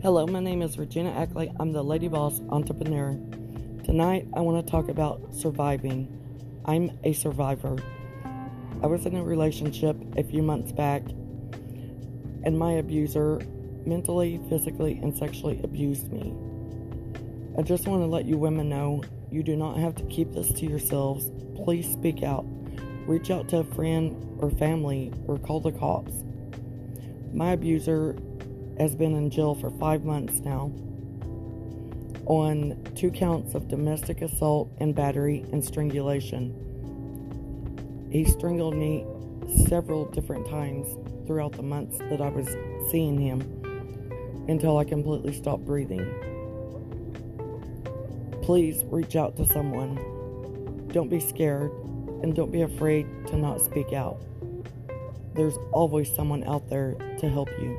Hello, my name is Regina Ackley. I'm the Lady Boss Entrepreneur. Tonight, I want to talk about surviving. I'm a survivor. I was in a relationship a few months back, and my abuser mentally, physically, and sexually abused me. I just want to let you women know you do not have to keep this to yourselves. Please speak out. Reach out to a friend or family or call the cops. My abuser has been in jail for five months now on two counts of domestic assault and battery and strangulation. He strangled me several different times throughout the months that I was seeing him until I completely stopped breathing. Please reach out to someone. Don't be scared and don't be afraid to not speak out. There's always someone out there to help you.